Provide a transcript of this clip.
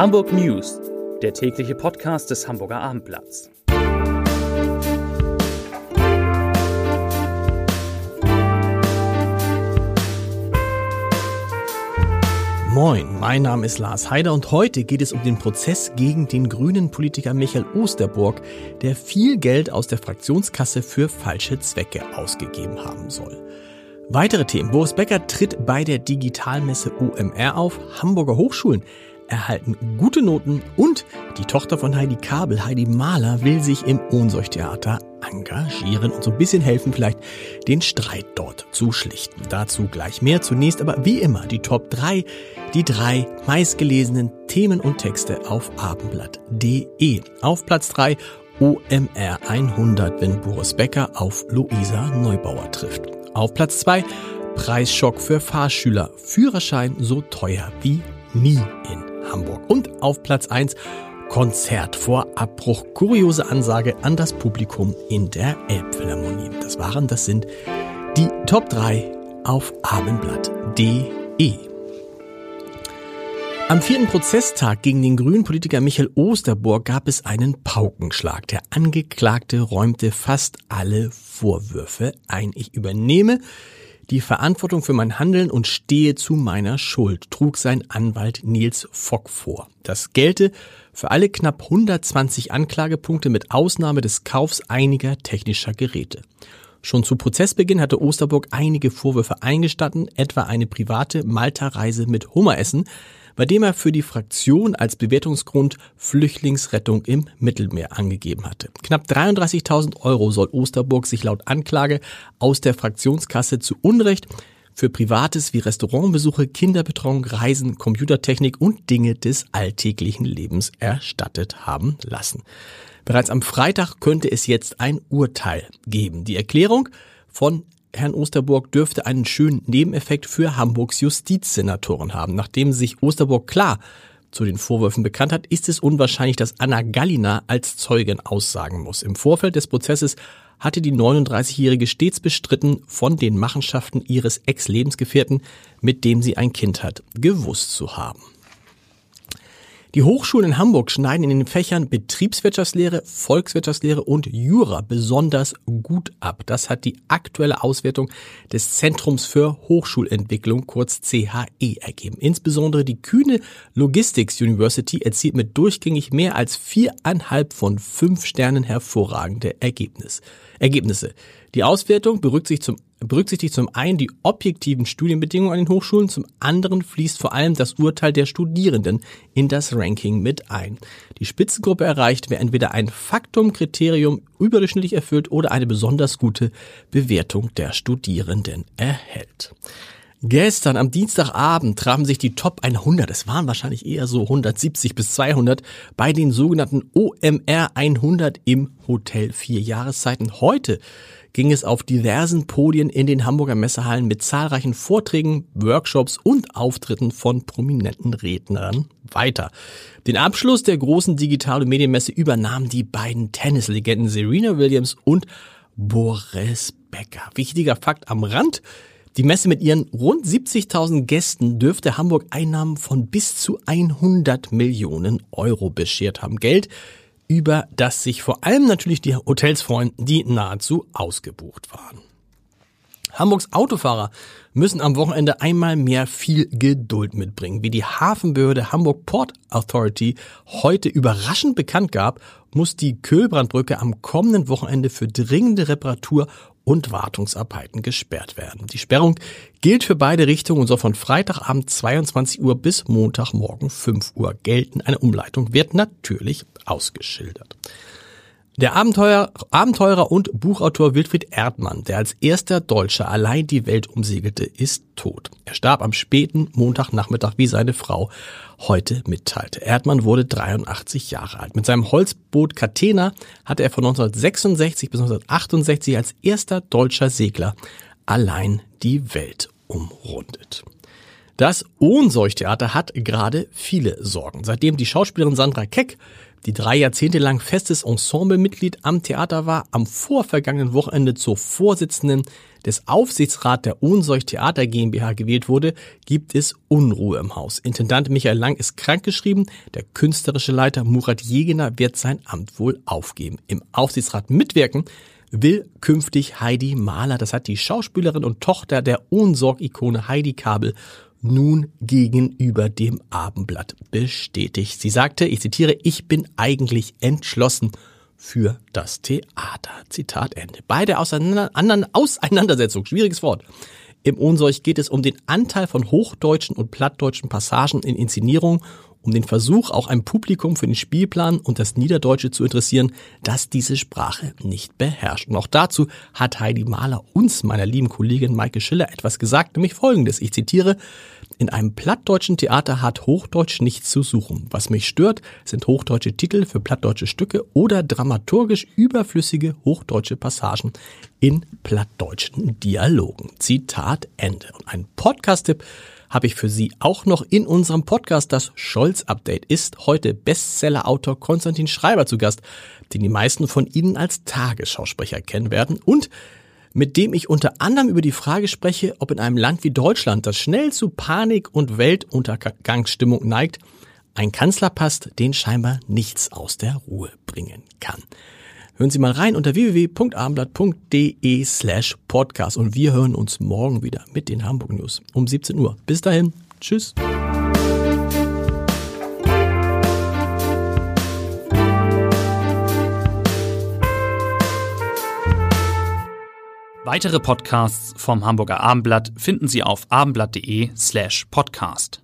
Hamburg News, der tägliche Podcast des Hamburger Abendblatts. Moin, mein Name ist Lars Heider und heute geht es um den Prozess gegen den grünen Politiker Michael Osterburg, der viel Geld aus der Fraktionskasse für falsche Zwecke ausgegeben haben soll. Weitere Themen. Boris Becker tritt bei der Digitalmesse OMR auf. Hamburger Hochschulen erhalten gute Noten und die Tochter von Heidi Kabel, Heidi Mahler, will sich im Ohnsorgtheater engagieren und so ein bisschen helfen, vielleicht den Streit dort zu schlichten. Dazu gleich mehr. Zunächst aber wie immer die Top 3, die drei meistgelesenen Themen und Texte auf abendblatt.de. Auf Platz 3 OMR 100, wenn Boris Becker auf Luisa Neubauer trifft. Auf Platz 2 Preisschock für Fahrschüler. Führerschein so teuer wie nie in Hamburg. Und auf Platz 1 Konzert vor Abbruch. Kuriose Ansage an das Publikum in der Elbphilharmonie. Das waren, das sind die Top 3 auf abendblatt.de. Am vierten Prozesstag gegen den grünen Politiker Michael Osterburg gab es einen Paukenschlag. Der Angeklagte räumte fast alle Vorwürfe ein. Ich übernehme die Verantwortung für mein Handeln und stehe zu meiner Schuld, trug sein Anwalt Nils Fock vor. Das gelte für alle knapp 120 Anklagepunkte mit Ausnahme des Kaufs einiger technischer Geräte. Schon zu Prozessbeginn hatte Osterburg einige Vorwürfe eingestatten, etwa eine private Malta-Reise mit Hummeressen, bei dem er für die Fraktion als Bewertungsgrund Flüchtlingsrettung im Mittelmeer angegeben hatte. Knapp 33.000 Euro soll Osterburg sich laut Anklage aus der Fraktionskasse zu Unrecht für Privates wie Restaurantbesuche, Kinderbetreuung, Reisen, Computertechnik und Dinge des alltäglichen Lebens erstattet haben lassen. Bereits am Freitag könnte es jetzt ein Urteil geben. Die Erklärung von Herrn Osterburg dürfte einen schönen Nebeneffekt für Hamburgs Justizsenatoren haben. Nachdem sich Osterburg klar zu den Vorwürfen bekannt hat, ist es unwahrscheinlich, dass Anna Gallina als Zeugin aussagen muss. Im Vorfeld des Prozesses hatte die 39-Jährige stets bestritten, von den Machenschaften ihres Ex-Lebensgefährten, mit dem sie ein Kind hat, gewusst zu haben. Die Hochschulen in Hamburg schneiden in den Fächern Betriebswirtschaftslehre, Volkswirtschaftslehre und Jura besonders gut ab. Das hat die aktuelle Auswertung des Zentrums für Hochschulentwicklung, kurz CHE, ergeben. Insbesondere die kühne Logistics University erzielt mit durchgängig mehr als viereinhalb von fünf Sternen hervorragende Ergebnis, Ergebnisse. Die Auswertung berücksichtigt zum berücksichtigt zum einen die objektiven Studienbedingungen an den Hochschulen, zum anderen fließt vor allem das Urteil der Studierenden in das Ranking mit ein. Die Spitzengruppe erreicht, wer entweder ein Faktumkriterium überdurchschnittlich erfüllt oder eine besonders gute Bewertung der Studierenden erhält. Gestern am Dienstagabend trafen sich die Top 100, es waren wahrscheinlich eher so 170 bis 200, bei den sogenannten OMR 100 im Hotel Vier Jahreszeiten. Heute ging es auf diversen Podien in den Hamburger Messehallen mit zahlreichen Vorträgen, Workshops und Auftritten von prominenten Rednern weiter. Den Abschluss der großen Digital- und Medienmesse übernahmen die beiden Tennislegenden Serena Williams und Boris Becker. Wichtiger Fakt am Rand. Die Messe mit ihren rund 70.000 Gästen dürfte Hamburg Einnahmen von bis zu 100 Millionen Euro beschert haben. Geld, über das sich vor allem natürlich die Hotels freuen, die nahezu ausgebucht waren. Hamburgs Autofahrer müssen am Wochenende einmal mehr viel Geduld mitbringen. Wie die Hafenbehörde Hamburg Port Authority heute überraschend bekannt gab, muss die Köhlbrandbrücke am kommenden Wochenende für dringende Reparatur und Wartungsarbeiten gesperrt werden. Die Sperrung gilt für beide Richtungen und soll von Freitagabend 22 Uhr bis Montagmorgen 5 Uhr gelten. Eine Umleitung wird natürlich ausgeschildert. Der Abenteuer, Abenteurer und Buchautor Wilfried Erdmann, der als erster Deutscher allein die Welt umsegelte, ist tot. Er starb am späten Montagnachmittag, wie seine Frau heute mitteilte. Erdmann wurde 83 Jahre alt. Mit seinem Holzboot Catena hatte er von 1966 bis 1968 als erster deutscher Segler allein die Welt umrundet. Das Ohnsorgtheater hat gerade viele Sorgen. Seitdem die Schauspielerin Sandra Keck die drei Jahrzehnte lang festes Ensemblemitglied am Theater war, am vorvergangenen Wochenende zur Vorsitzenden des Aufsichtsrats der Ohnsorg Theater GmbH gewählt wurde, gibt es Unruhe im Haus. Intendant Michael Lang ist krankgeschrieben, der künstlerische Leiter Murat Jegener wird sein Amt wohl aufgeben. Im Aufsichtsrat mitwirken will künftig Heidi Mahler, das hat die Schauspielerin und Tochter der Ohnsorg-Ikone Heidi Kabel nun gegenüber dem Abendblatt bestätigt. Sie sagte, ich zitiere, ich bin eigentlich entschlossen für das Theater. Zitat Ende. Bei der Auseinander Auseinandersetzung, schwieriges Wort, im Ohnsorg geht es um den Anteil von hochdeutschen und plattdeutschen Passagen in Inszenierung um den Versuch, auch ein Publikum für den Spielplan und das Niederdeutsche zu interessieren, das diese Sprache nicht beherrscht. Und auch dazu hat Heidi Mahler uns, meiner lieben Kollegin Maike Schiller, etwas gesagt, nämlich folgendes. Ich zitiere, in einem plattdeutschen Theater hat Hochdeutsch nichts zu suchen. Was mich stört, sind hochdeutsche Titel für plattdeutsche Stücke oder dramaturgisch überflüssige hochdeutsche Passagen in plattdeutschen Dialogen. Zitat Ende. Und ein Podcast-Tipp habe ich für Sie auch noch in unserem Podcast. Das Scholz-Update ist heute Bestseller-Autor Konstantin Schreiber zu Gast, den die meisten von Ihnen als Tagesschausprecher kennen werden und mit dem ich unter anderem über die Frage spreche, ob in einem Land wie Deutschland, das schnell zu Panik und Weltuntergangsstimmung neigt, ein Kanzler passt, den scheinbar nichts aus der Ruhe bringen kann. Hören Sie mal rein unter www.abendblatt.de slash podcast und wir hören uns morgen wieder mit den Hamburg News um 17 Uhr. Bis dahin, tschüss. Weitere Podcasts vom Hamburger Abendblatt finden Sie auf abendblatt.de slash podcast.